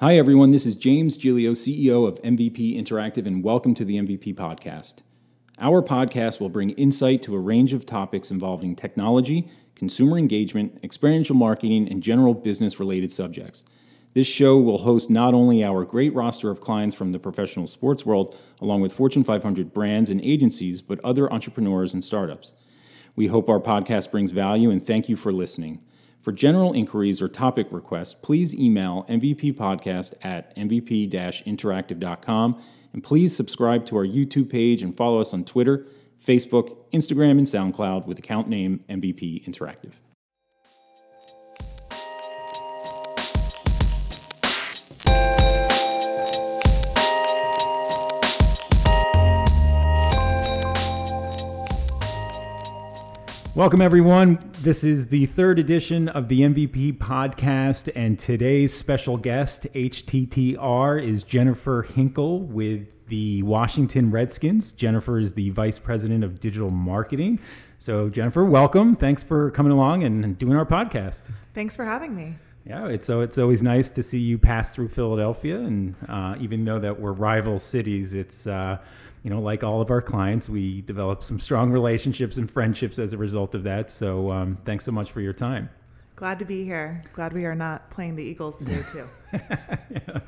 Hi, everyone. This is James Gilio, CEO of MVP Interactive, and welcome to the MVP Podcast. Our podcast will bring insight to a range of topics involving technology, consumer engagement, experiential marketing, and general business related subjects. This show will host not only our great roster of clients from the professional sports world, along with Fortune 500 brands and agencies, but other entrepreneurs and startups. We hope our podcast brings value and thank you for listening. For general inquiries or topic requests, please email mvppodcast at mvp interactive.com and please subscribe to our YouTube page and follow us on Twitter, Facebook, Instagram, and SoundCloud with account name MVP Interactive. Welcome, everyone. This is the third edition of the MVP podcast, and today's special guest, HTTR, is Jennifer Hinkle with the Washington Redskins. Jennifer is the Vice President of Digital Marketing. So, Jennifer, welcome. Thanks for coming along and doing our podcast. Thanks for having me. Yeah, it's so it's always nice to see you pass through Philadelphia, and uh, even though that we're rival cities, it's uh, you know, like all of our clients, we develop some strong relationships and friendships as a result of that. So um, thanks so much for your time. Glad to be here. Glad we are not playing the Eagles today, too. yeah.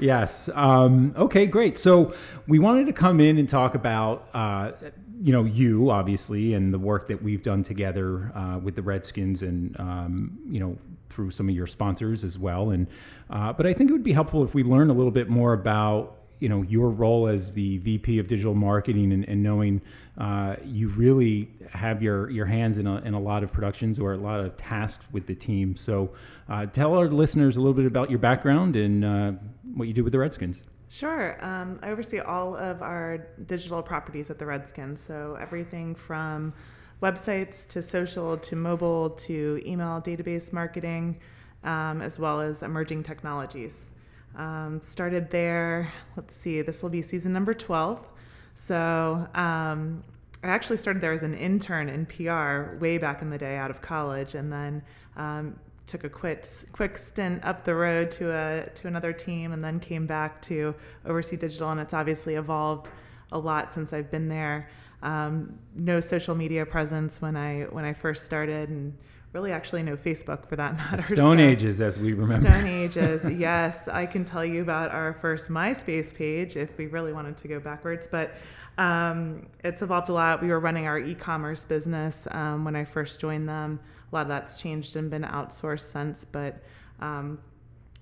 Yes. Um, okay, great. So we wanted to come in and talk about, uh, you know, you obviously, and the work that we've done together uh, with the Redskins, and um, you know, through some of your sponsors as well. And uh, but I think it would be helpful if we learn a little bit more about you know your role as the VP of digital marketing and, and knowing uh, you really have your your hands in a, in a lot of productions or a lot of tasks with the team. So uh, tell our listeners a little bit about your background and uh, what you do with the Redskins. Sure. Um, I oversee all of our digital properties at the Redskins. So everything from websites to social to mobile to email database marketing, um, as well as emerging technologies. Um, started there, let's see, this will be season number 12. So um, I actually started there as an intern in PR way back in the day out of college and then um, took a quick, quick stint up the road to, a, to another team and then came back to oversee digital. And it's obviously evolved a lot since I've been there. Um, no social media presence when I, when I first started and really actually no Facebook for that matter. Stone so, Ages, as we remember. Stone Ages, yes. I can tell you about our first MySpace page if we really wanted to go backwards, but um, it's evolved a lot. We were running our e-commerce business um, when I first joined them. A lot of that's changed and been outsourced since, but um,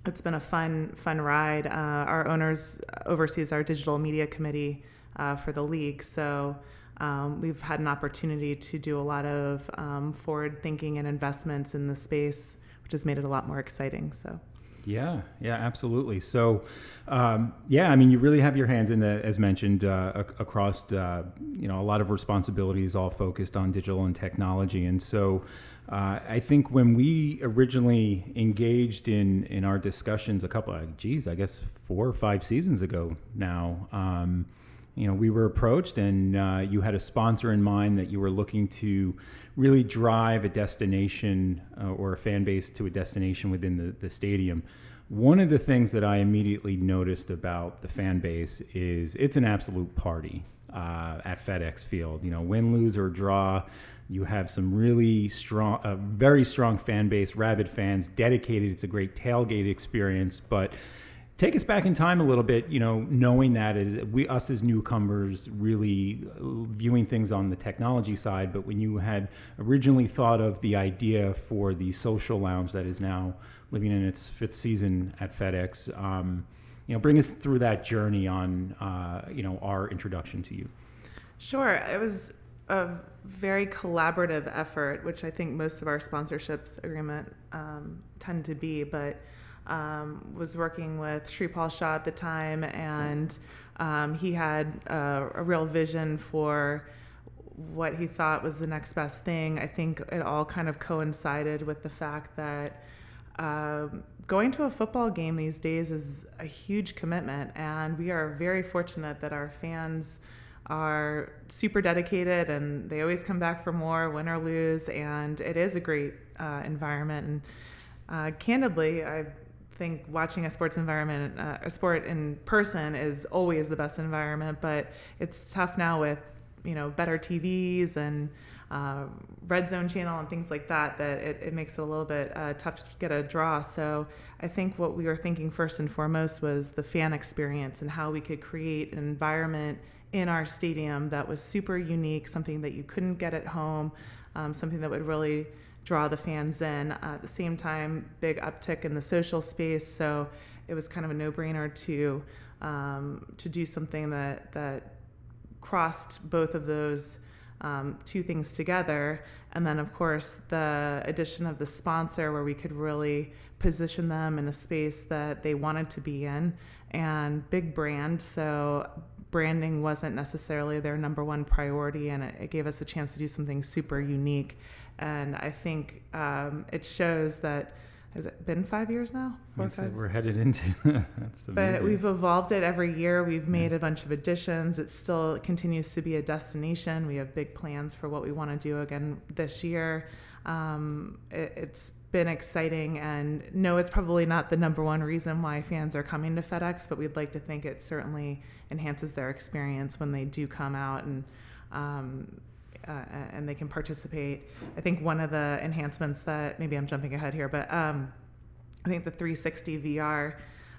it's been a fun, fun ride. Uh, our owners oversees our digital media committee uh, for the league, so um, we've had an opportunity to do a lot of um, forward thinking and investments in the space, which has made it a lot more exciting. So. Yeah, yeah, absolutely. So, um, yeah, I mean, you really have your hands in the, as mentioned, uh, across, uh, you know, a lot of responsibilities all focused on digital and technology. And so, uh, I think when we originally engaged in in our discussions a couple, of, geez, I guess four or five seasons ago now. Um, you know, we were approached and uh, you had a sponsor in mind that you were looking to really drive a destination uh, or a fan base to a destination within the, the stadium. One of the things that I immediately noticed about the fan base is it's an absolute party uh, at FedEx Field. You know, win, lose, or draw, you have some really strong, very strong fan base, rabid fans, dedicated. It's a great tailgate experience, but take us back in time a little bit you know knowing that we us as newcomers really viewing things on the technology side but when you had originally thought of the idea for the social lounge that is now living in its fifth season at fedex um, you know bring us through that journey on uh, you know our introduction to you. Sure. It was a very collaborative effort which i think most of our sponsorships agreement um, tend to be but um, was working with Shripal Shah at the time, and um, he had a, a, real vision for what he thought was the next best thing. I think it all kind of coincided with the fact that uh, going to a football game these days is a huge commitment, and we are very fortunate that our fans are super dedicated and they always come back for more, win or lose, and it is a great uh, environment. And uh, candidly, I've think watching a sports environment, uh, a sport in person, is always the best environment. But it's tough now with you know better TVs and uh, red zone channel and things like that. That it, it makes it a little bit uh, tough to get a draw. So I think what we were thinking first and foremost was the fan experience and how we could create an environment in our stadium that was super unique, something that you couldn't get at home, um, something that would really draw the fans in. Uh, at the same time, big uptick in the social space, so it was kind of a no-brainer to um, to do something that that crossed both of those um, two things together. And then, of course, the addition of the sponsor, where we could really position them in a space that they wanted to be in, and big brand. So branding wasn't necessarily their number one priority, and it, it gave us a chance to do something super unique and I think um, it shows that has it been five years now? Four five? We're headed into that's amazing. But we've evolved it every year. We've made yeah. a bunch of additions. It still continues to be a destination. We have big plans for what we want to do again this year. Um, it, it's been exciting, and no, it's probably not the number one reason why fans are coming to FedEx, but we'd like to think it certainly enhances their experience when they do come out and. Um, uh, and they can participate. I think one of the enhancements that maybe I'm jumping ahead here, but um, I think the 360 VR,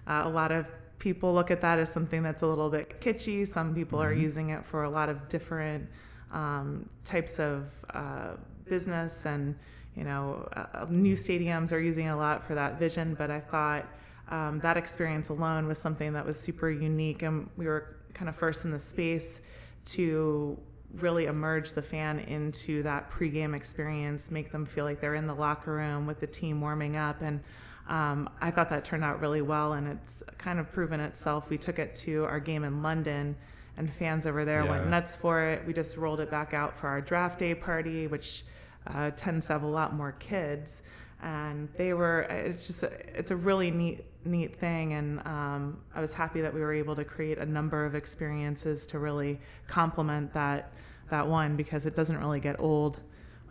uh, a lot of people look at that as something that's a little bit kitschy. Some people mm-hmm. are using it for a lot of different um, types of uh, business, and you know, uh, new stadiums are using it a lot for that vision. But I thought um, that experience alone was something that was super unique, and we were kind of first in the space to really emerge the fan into that pregame experience, make them feel like they're in the locker room with the team warming up. And um, I thought that turned out really well, and it's kind of proven itself. We took it to our game in London, and fans over there yeah. went nuts for it. We just rolled it back out for our draft day party, which uh, tends to have a lot more kids. And they were, it's just, it's a really neat neat thing and um, i was happy that we were able to create a number of experiences to really complement that that one because it doesn't really get old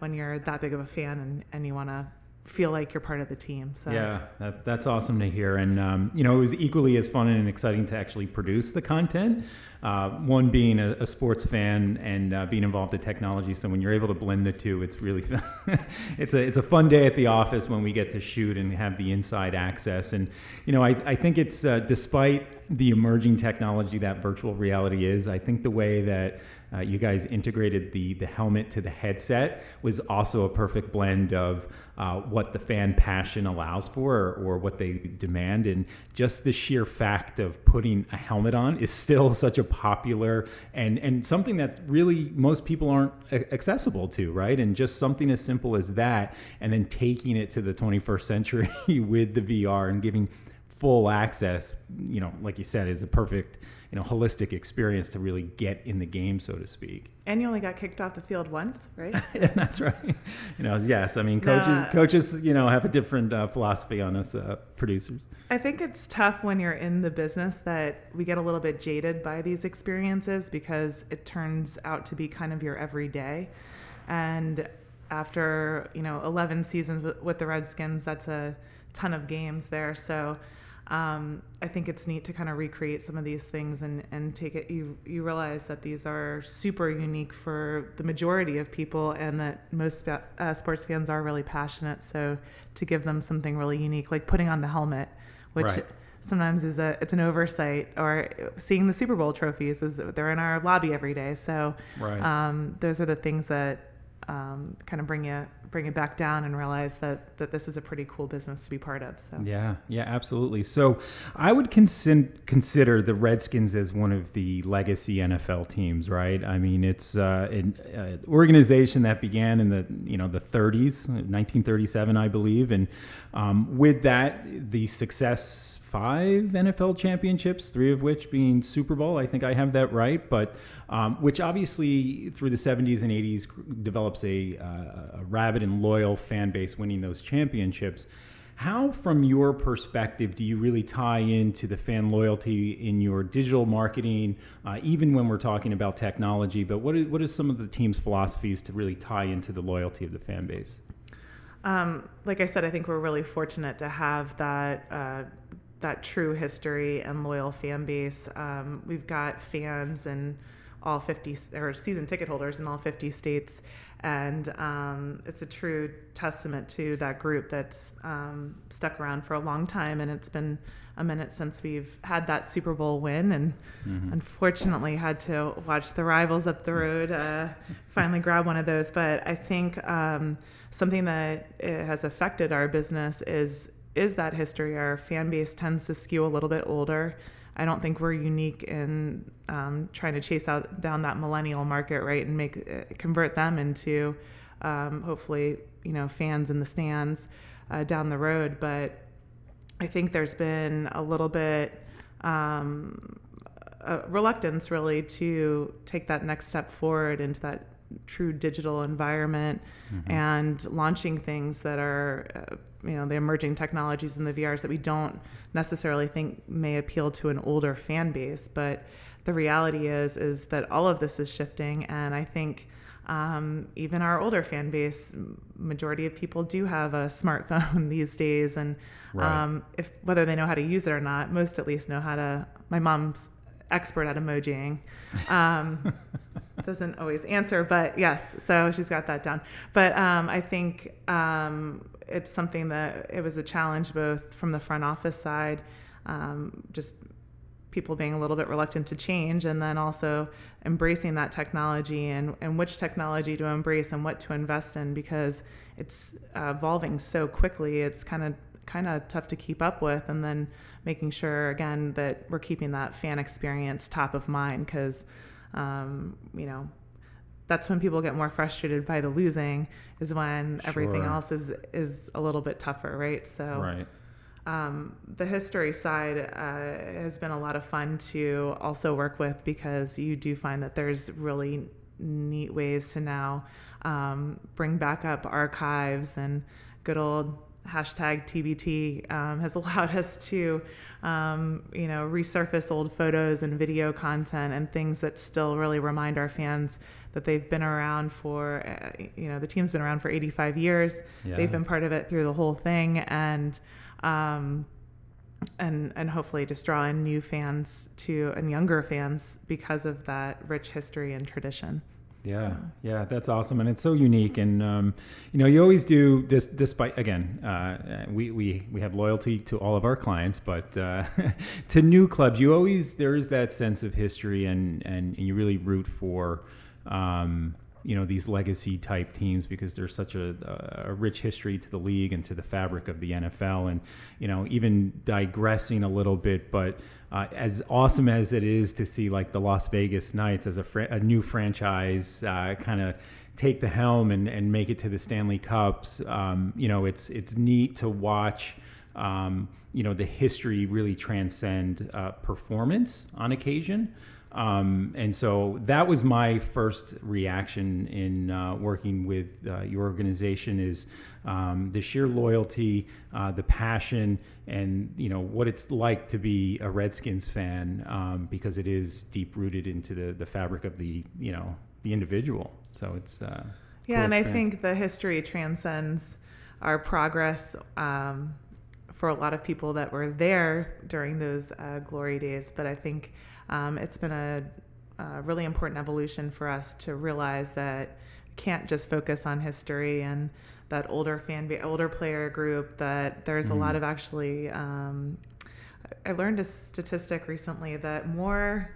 when you're that big of a fan and, and you want to feel like you're part of the team. So yeah, that, that's awesome to hear. And um, you know, it was equally as fun and exciting to actually produce the content. Uh, one being a, a, sports fan and uh, being involved in technology. So when you're able to blend the two, it's really fun. it's a it's a fun day at the office when we get to shoot and have the inside access. And you know, I, I think it's uh, despite the emerging technology that virtual reality is, I think the way that uh, you guys integrated the the helmet to the headset was also a perfect blend of uh, what the fan passion allows for or, or, what they demand, and just the sheer fact of putting a helmet on is still such a popular and and something that really most people aren't accessible to, right? And just something as simple as that, and then taking it to the 21st century with the VR and giving full access, you know, like you said, is a perfect you know holistic experience to really get in the game, so to speak. And you only got kicked off the field once, right? That's right. You know, yes. I mean, coaches no, coaches you know have a different uh, philosophy on us uh, producers. I think it's tough when you're in the business that we get a little bit jaded by these experiences because it turns out to be kind of your everyday, and after you know 11 seasons with the Redskins, that's a ton of games there. So um, I think it's neat to kind of recreate some of these things and, and take it. You, you realize that these are super unique for the majority of people, and that most uh, sports fans are really passionate. So to give them something really unique, like putting on the helmet, which right. sometimes is a it's an oversight, or seeing the Super Bowl trophies is they're in our lobby every day. So right. um, those are the things that um, kind of bring you bring it back down and realize that that this is a pretty cool business to be part of. So yeah, yeah, absolutely. So I would consider consider the Redskins as one of the legacy NFL teams, right? I mean, it's uh, an uh, organization that began in the you know the 30s, 1937, I believe, and um, with that, the success five NFL championships, three of which being Super Bowl. I think I have that right, but um, which obviously through the 70s and 80s develops a, uh, a rabid and loyal fan base winning those championships. How, from your perspective, do you really tie into the fan loyalty in your digital marketing, uh, even when we're talking about technology? But what is some of the team's philosophies to really tie into the loyalty of the fan base? Um, like I said, I think we're really fortunate to have that uh, that true history and loyal fan base. Um, we've got fans in all 50 or season ticket holders in all 50 states, and um, it's a true testament to that group that's um, stuck around for a long time. And it's been a minute since we've had that Super Bowl win, and Mhm. unfortunately had to watch the rivals up the road uh, finally grab one of those. But I think um, something that uh, has affected our business is is that history. Our fan base tends to skew a little bit older. I don't think we're unique in um, trying to chase out down that millennial market, right, and make uh, convert them into um, hopefully you know fans in the stands uh, down the road. But I think there's been a little bit um, a reluctance really to take that next step forward into that true digital environment Mhm. and launching things that are uh, you know the emerging technologies in the VRs that we don't necessarily think may appeal to an older fan base but the reality is is that all of this is shifting and I think um, even our older fan base majority of people do have a smartphone these days and Right. um, if whether they know how to use it or not most at least know how to my mom's expert at emojiing um, doesn't always answer, but yes, so she's got that down. But um, I think um, it's something that it was a challenge both from the front office side, um, just people being a little bit reluctant to change, and then also embracing that technology and, and which technology to embrace and what to invest in because it's uh, evolving so quickly. It's kind of kind of tough to keep up with, and then making sure again that we're keeping that fan experience top of mind because um, you know that's when people get more frustrated by the losing is when everything else is is a little bit tougher right so Right. um, the history side uh, has been a lot of fun to also work with because you do find that there's really neat ways to now um, bring back up archives and good old hashtag TBT um, has allowed us to um, you know resurface old photos and video content and things that still really remind our fans that they've been around for uh, you know the team's been around for 85 years Yeah. they've been part of it through the whole thing and um, and and hopefully just draw in new fans to and younger fans because of that rich history and tradition. Yeah, yeah, that's awesome, and it's so unique. And um, you know, you always do this. Despite again, uh, we we we have loyalty to all of our clients, but uh, to new clubs, you always there is that sense of history, and and, and you really root for. Um, you know these legacy type teams because there's such a, a rich history to the league and to the fabric of the NFL and you know even digressing a little bit but uh, as awesome as it is to see like the Las Vegas Knights as a, fr- a new franchise uh, kind of take the helm and, and make it to the Stanley Cups um, you know it's it's neat to watch um, you know the history really transcend uh, performance on occasion um, and so that was my first reaction in uh, working with uh, your organization is um, the sheer loyalty, uh, the passion, and you know what it's like to be a Redskins fan um, because it is deep rooted into the, the fabric of the you know the individual. So it's uh, Yeah, cool and I think the history transcends our progress um, for a lot of people that were there during those uh, glory days. But I think um, it's been a, a really important evolution for us to realize that can't just focus on history and that older fan, ba- older player group. That there's a Mhm. lot of actually. Um, I learned a statistic recently that more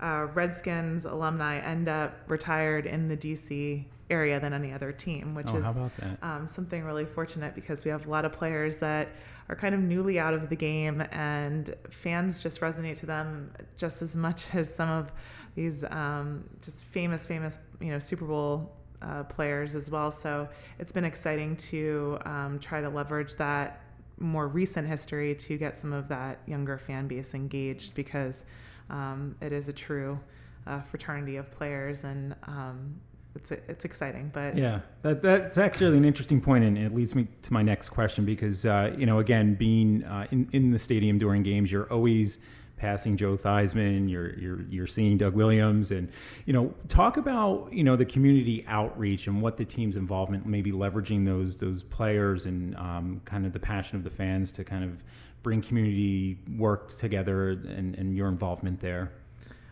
uh, Redskins alumni end up retired in the DC area than any other team, which oh, is how about that? um, something really fortunate because we have a lot of players that are kind of newly out of the game and fans just resonate to them just as much as some of these um, just famous, famous, you know, Super Bowl uh, players as well. So it's been exciting to um, try to leverage that more recent history to get some of that younger fan base engaged because um, it is a true uh, fraternity of players and um, it's it's exciting. But yeah, that, that's actually an interesting point, and it leads me to my next question because uh, you know, again, being uh, in in the stadium during games, you're always passing Joe Theismann, you're you're you're seeing Doug Williams, and you know, talk about you know the community outreach and what the team's involvement, maybe leveraging those those players and um, kind of the passion of the fans to kind of bring community work together and, and your involvement there.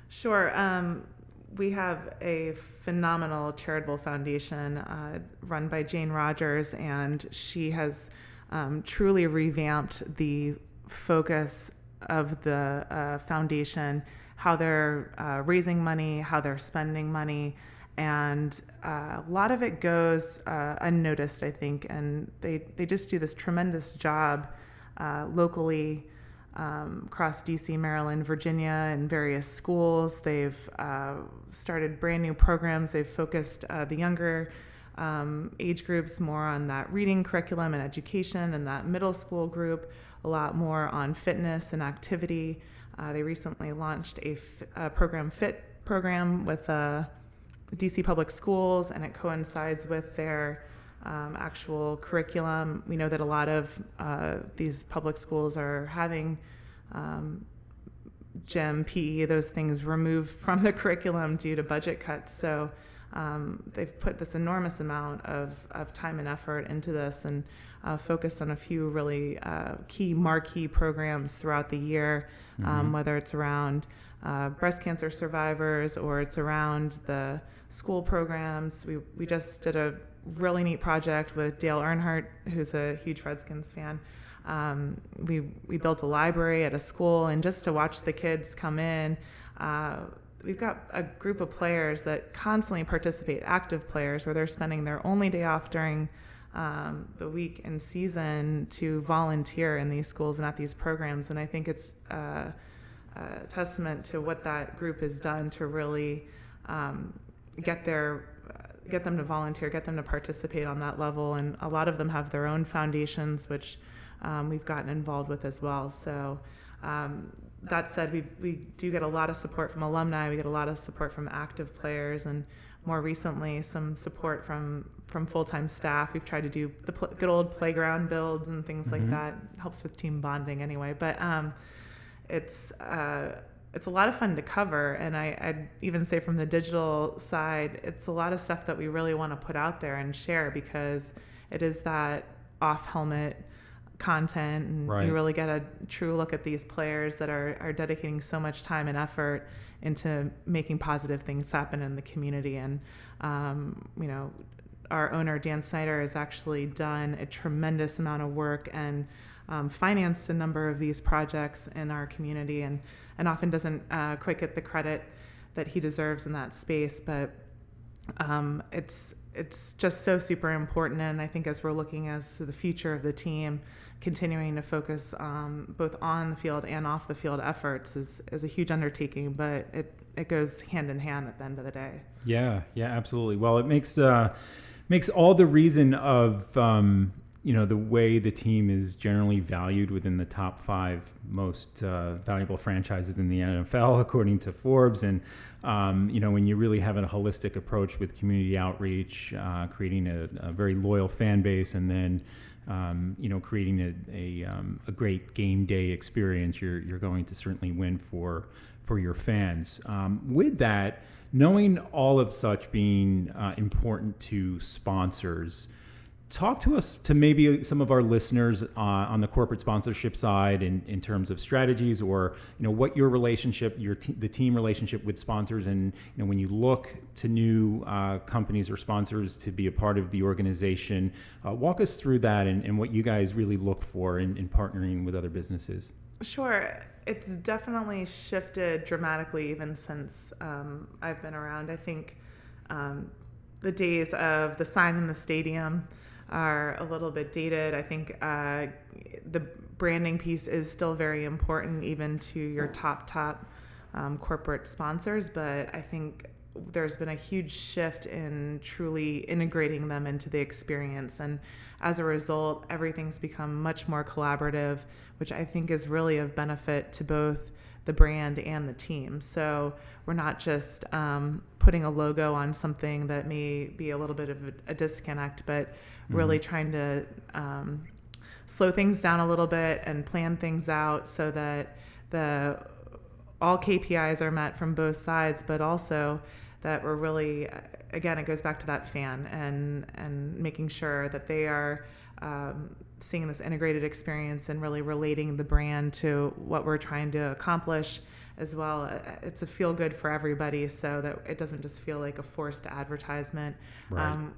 Sure. Um, we have a phenomenal charitable foundation uh, run by Jane Rogers, and she has um, truly revamped the focus of the uh, foundation, how they're uh, raising money, how they're spending money. And uh, a lot of it goes uh, unnoticed, I think, and they, they just do this tremendous job uh, locally um, across DC, Maryland, Virginia, and various schools. They've uh, started brand new programs. They've focused uh, the younger um, age groups more on that reading curriculum and education, and that middle school group a lot more on fitness and activity. Uh, they recently launched a, f- a program, Fit program, with uh, DC Public Schools, and it coincides with their um, actual curriculum. We know that a lot of uh, these public schools are having um, gym, PE, those things removed from the curriculum due to budget cuts. So um, they've put this enormous amount of, of time and effort into this and uh, focused on a few really uh, key marquee programs throughout the year, um, mm-hmm. whether it's around uh, breast cancer survivors or it's around the school programs. We, we just did a really neat project with Dale Earnhardt, who's a huge Redskins fan. Um, we we built a library at a school, and just to watch the kids come in, uh, we've got a group of players that constantly participate, active players, where they're spending their only day off during um, the week and season to volunteer in these schools and at these programs. And I think it's uh, a testament to what that group has done to really um, get their get them to volunteer, get them to participate on that level. And a lot of them have their own foundations, which um, we've gotten involved with as well. So, um, that said, we, we do get a lot of support from alumni, we get a lot of support from active players, and more recently, some support from, from full time staff. We've tried to do the pl- good old playground builds and things mm-hmm. like that. Helps with team bonding anyway. But um, it's, uh, it's a lot of fun to cover. And I, I'd even say from the digital side, it's a lot of stuff that we really want to put out there and share because it is that off helmet content and right. you really get a true look at these players that are, are dedicating so much time and effort into making positive things happen in the community and um, you know our owner dan snyder has actually done a tremendous amount of work and um, financed a number of these projects in our community and and often doesn't uh, quite get the credit that he deserves in that space. But um, it's it's just so super important, and I think as we're looking as to the future of the team, continuing to focus um, both on the field and off the field efforts is is a huge undertaking, but it it goes hand in hand at the end of the day. Yeah, yeah, absolutely. Well, it makes uh, makes all the reason of um, you know the way the team is generally valued within the top five most uh, valuable franchises in the NFL, according to Forbes. And um, you know when you really have a holistic approach with community outreach, uh, creating a, a, very loyal fan base, and then um, you know creating a, a, um, a, great game day experience, you're you're going to certainly win for for your fans. Um, with that, knowing all of such being uh, important to sponsors talk to us to maybe some of our listeners uh, on the corporate sponsorship side in, in terms of strategies or you know what your relationship your the team relationship with sponsors and you know when you look to new uh, companies or sponsors to be a part of the organization uh, walk us through that and, and, what you guys really look for in, in partnering with other businesses. Sure. It's definitely shifted dramatically even since um, i've been around. I think um, the days of the sign in the stadium are a little bit dated. I think uh, the branding piece is still very important, even to your top, top um, corporate sponsors. But I think there's been a huge shift in truly integrating them into the experience. And as a result, everything's become much more collaborative, which I think is really of benefit to both the brand and the team. So we're not just um, putting a logo on something that may be a little bit of a, a disconnect, but really Mhm. trying to um, slow things down a little bit and plan things out so that the all KPIs are met from both sides, but also that we're really again it goes back to that fan and and making sure that they are um, seeing this integrated experience and really relating the brand to what we're trying to accomplish as well. Uh, It's a feel good for everybody so that it doesn't just feel like a forced advertisement. Right. Um,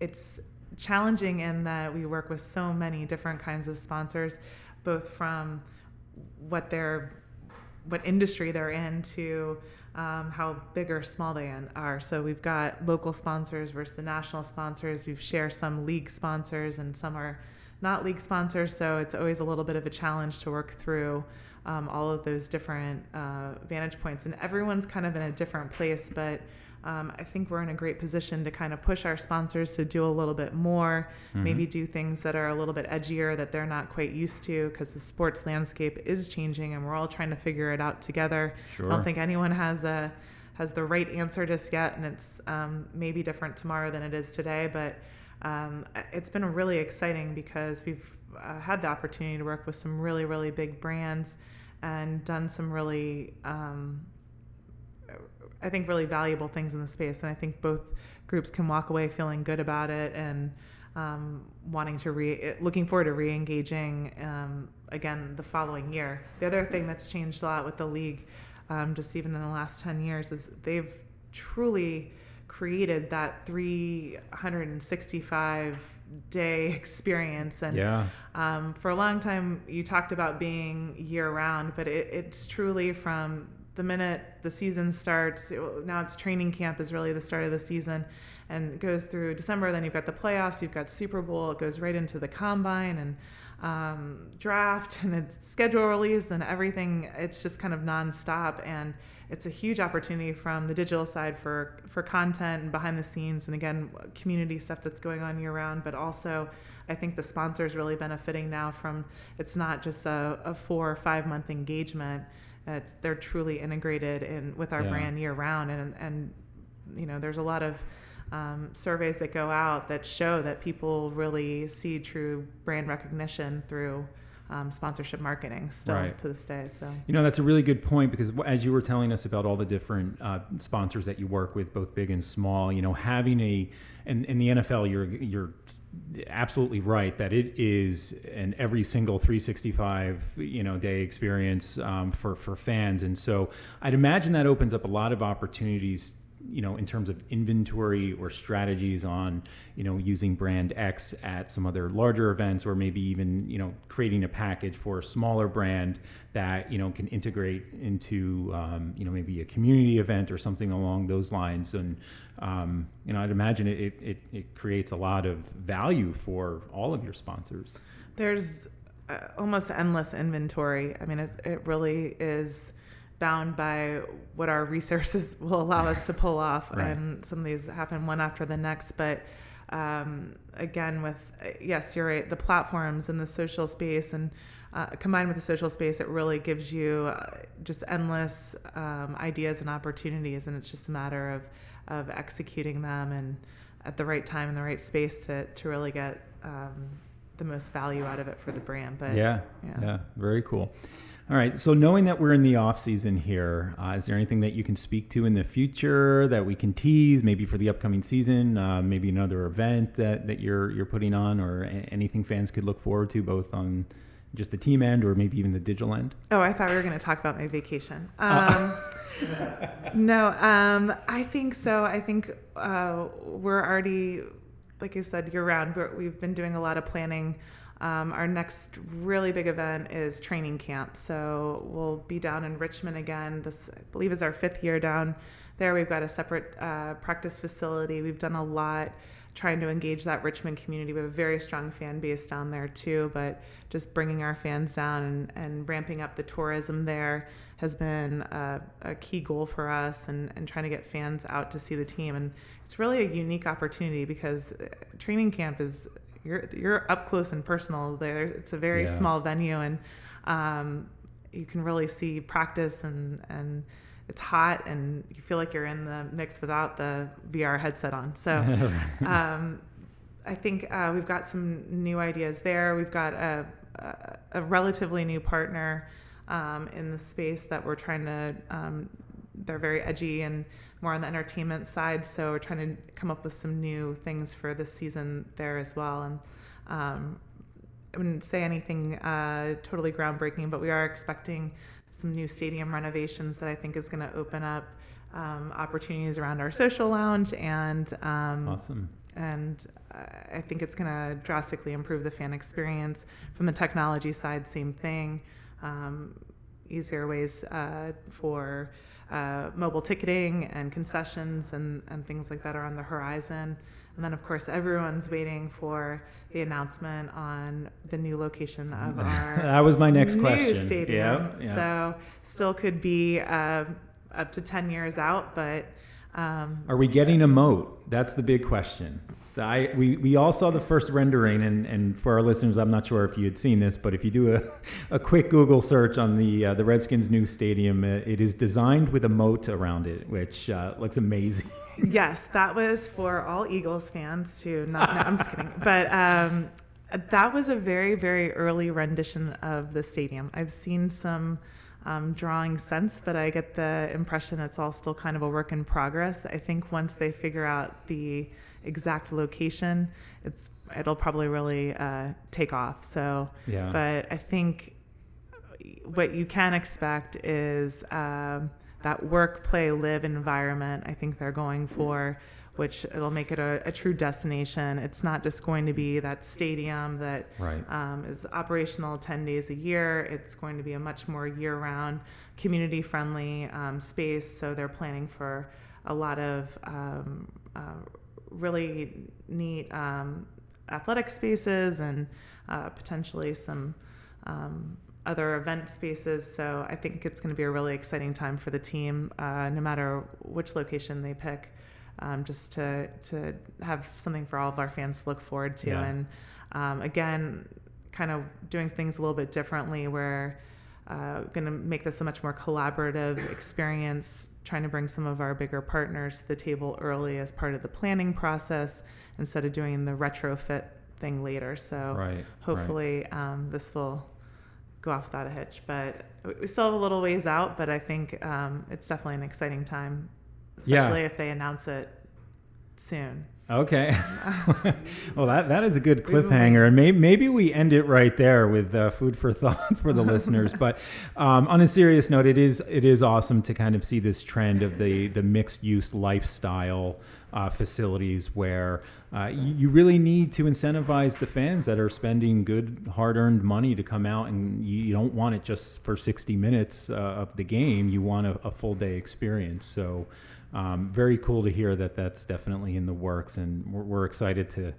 it's challenging in that we work with so many different kinds of sponsors, both from what they're what industry they're in to um, how big or small they are. So we've got local sponsors versus the national sponsors. We've shared some league sponsors and some are not league sponsors. So it's always a little bit of a challenge to work through um, all of those different uh, vantage points. And everyone's kind of in a different place, but um, I think we're in a great position to kind of push our sponsors to do a little bit more, Mhm. maybe do things that are a little bit edgier that they're not quite used to because the sports landscape is changing and we're all trying to figure it out together. Sure. I don't think anyone has a has the right answer just yet, and it's um, maybe different tomorrow than it is today. But um, it's been really exciting because we've uh, had the opportunity to work with some really really big brands and done some really um, I think really valuable things in the space, and I think both groups can walk away feeling good about it and um, wanting to re looking forward to re-engaging um, again the following year. The other thing that's changed a lot with the league, um, just even in the last ten years, is they've truly created that 365 day experience and yeah. um, for a long time, you talked about being year round, but it, it's truly from the minute the season starts. it- now it's training camp is really the start of the season, and it goes through December. Then you've got the playoffs, you've got Super Bowl. It goes right into the combine and um, draft and it's schedule release and everything. It's just kind of nonstop, and it's a huge opportunity from the digital side for for content and behind the scenes, and again, community stuff that's going on year round, but also. I think the sponsors really benefiting now from it's not just a, a four or five month engagement. It's they're truly integrated in with our Yeah. brand year round, and and you know there's a lot of um, surveys that go out that show that people really see true brand recognition through um, sponsorship marketing still Right. to this day. So You know, that's a really good point because as you were telling us about all the different uh, sponsors that you work with, both big and small, you know, having a, and in the NFL, you're, you're absolutely right that it is an every single 365, you know, day experience um, for, for fans. And so I'd imagine that opens up a lot of opportunities you know, in terms of inventory or strategies on, you know, using brand X at some other larger events, or maybe even, you know, creating a package for a smaller brand that you know can integrate into, um, you know, maybe a community event or something along those lines. And um, you know, I'd imagine it, it it creates a lot of value for all of your sponsors. there's uh, almost endless inventory. I mean, it, it really is bound by what our resources will allow us to pull off, Right. and some of these happen one after the next. But um, again, with uh, yes, you're right. The platforms and the social space, and uh, combined with the social space, it really gives you uh, just endless um, ideas and opportunities, and it's just a matter of of executing them and at the right time in the right space to to really get um, the most value out of it for the brand. But yeah, yeah. yeah, very cool. All right, so knowing that we're in the off season here, uh, is there anything that you can speak to in the future that we can tease, maybe for the upcoming season, uh, maybe another event that, that you're you're putting on, or anything fans could look forward to, both on just the team end or maybe even the digital end? Oh, I thought we were going to talk about my vacation. Oh. Um, no, um, I think so. I think uh, we're already, like I said, year round. We're, we've been doing a lot of planning. Um, our next really big event is training camp. So we'll be down in Richmond again. This, I believe, is our fifth year down there. We've got a separate uh, practice facility. We've done a lot trying to engage that Richmond community. We have a very strong fan base down there too, but just bringing our fans down and, and ramping up the tourism there has been a, a key goal for us and, and trying to get fans out to see the team. And it's really a unique opportunity because uh, training camp is you're you're up close and personal there. It's a very Yeah. small venue and um, you can really see practice and and it's hot and you feel like you're in the mix without the VR headset on. So um, I think uh, we've got some new ideas there. We've got a, a, a relatively new partner um, in the space that we're trying to. Um, they're very edgy and more on the entertainment side, so we're trying to come up with some new things for this season there as well. And um, I wouldn't say anything uh, totally groundbreaking, but we are expecting some new stadium renovations that I think is going to open up um, opportunities around our social lounge and um, awesome. And I think it's going to drastically improve the fan experience. From the technology side, same thing. Um, easier ways uh, for uh, mobile ticketing and concessions and, and things like that are on the horizon. And then, of course, everyone's waiting for the announcement on the new location of our that was my next new question. stadium. Yeah, yeah. So, still could be uh, up to ten years out, but um, Are we getting a moat? That's the big question. I, we, we all saw the first rendering, and, and for our listeners, I'm not sure if you had seen this, but if you do a, a quick Google search on the uh, the Redskins' new stadium, uh, it is designed with a moat around it, which uh, looks amazing. yes, that was for all Eagles fans to not. No, I'm just kidding. But um, that was a very very early rendition of the stadium. I've seen some. Um, drawing since, but I get the impression it's all still kind of a work in progress. I think once they figure out the exact location, it's it'll probably really uh, take off. So, Yeah. but I think what you can expect is um, that work, play, live environment. I think they're going for, which it'll make it a, a true destination. It's not just going to be that stadium that Right. um, is operational 10 days a year. It's going to be a much more year round, community friendly um, space. So they're planning for a lot of um, uh, really neat um, athletic spaces and uh, potentially some um, other event spaces. So I think it's going to be a really exciting time for the team, uh, no matter which location they pick. Um, just to to have something for all of our fans to look forward to, Yeah. and um, again, kind of doing things a little bit differently. We're uh, going to make this a much more collaborative experience, trying to bring some of our bigger partners to the table early as part of the planning process instead of doing the retrofit thing later. So Right. right. hopefully um, this will go off without a hitch. But we- still have a little ways out, but I think um, it's definitely an exciting time, Yeah. especially if they announce it soon. Okay. well, that, that is a good cliffhanger, and maybe, maybe we end it right there with uh, food for thought for the listeners. But um, on a serious note, it is it is awesome to kind of see this trend of the the mixed use lifestyle uh, facilities where uh, you, you really need to incentivize the fans that are spending good hard earned money to come out, and you, you don't want it just for sixty minutes uh, of the game. You want a, a full day experience. So. Um, very cool to hear that that's definitely in the works, and we're, we're excited to.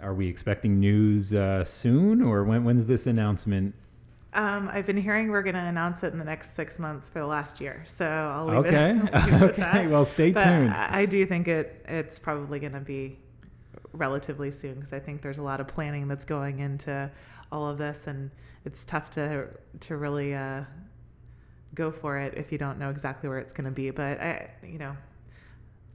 Are we expecting news uh, soon, or when, when's this announcement? Um, I've been hearing we're going to announce it in the next six months for the last year, so I'll leave Okay, it. I'll leave it okay. Well, stay But tuned. I, I do think it it's probably going to be relatively soon because I think there's a lot of planning that's going into all of this, and it's tough to to really uh, go for it if you don't know exactly where it's going to be. But I, you know,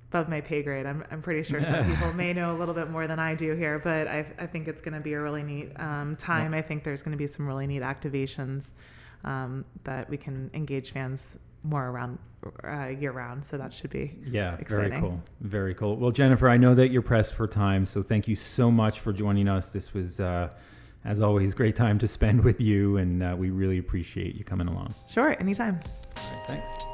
above my pay grade, I'm I'm pretty sure some people may know a little bit more than I do here. But I I think it's going to be a really neat um, time. I think there's going to be some really neat activations um, that we can engage fans more around uh, year round. So that should be Yeah, very cool. Very cool. Well, Jennifer, I know that you're pressed for time, so thank you so much for joining us. This was, uh, as always, great time to spend with you, and uh, we really appreciate you coming along. Sure, anytime. All right, thanks.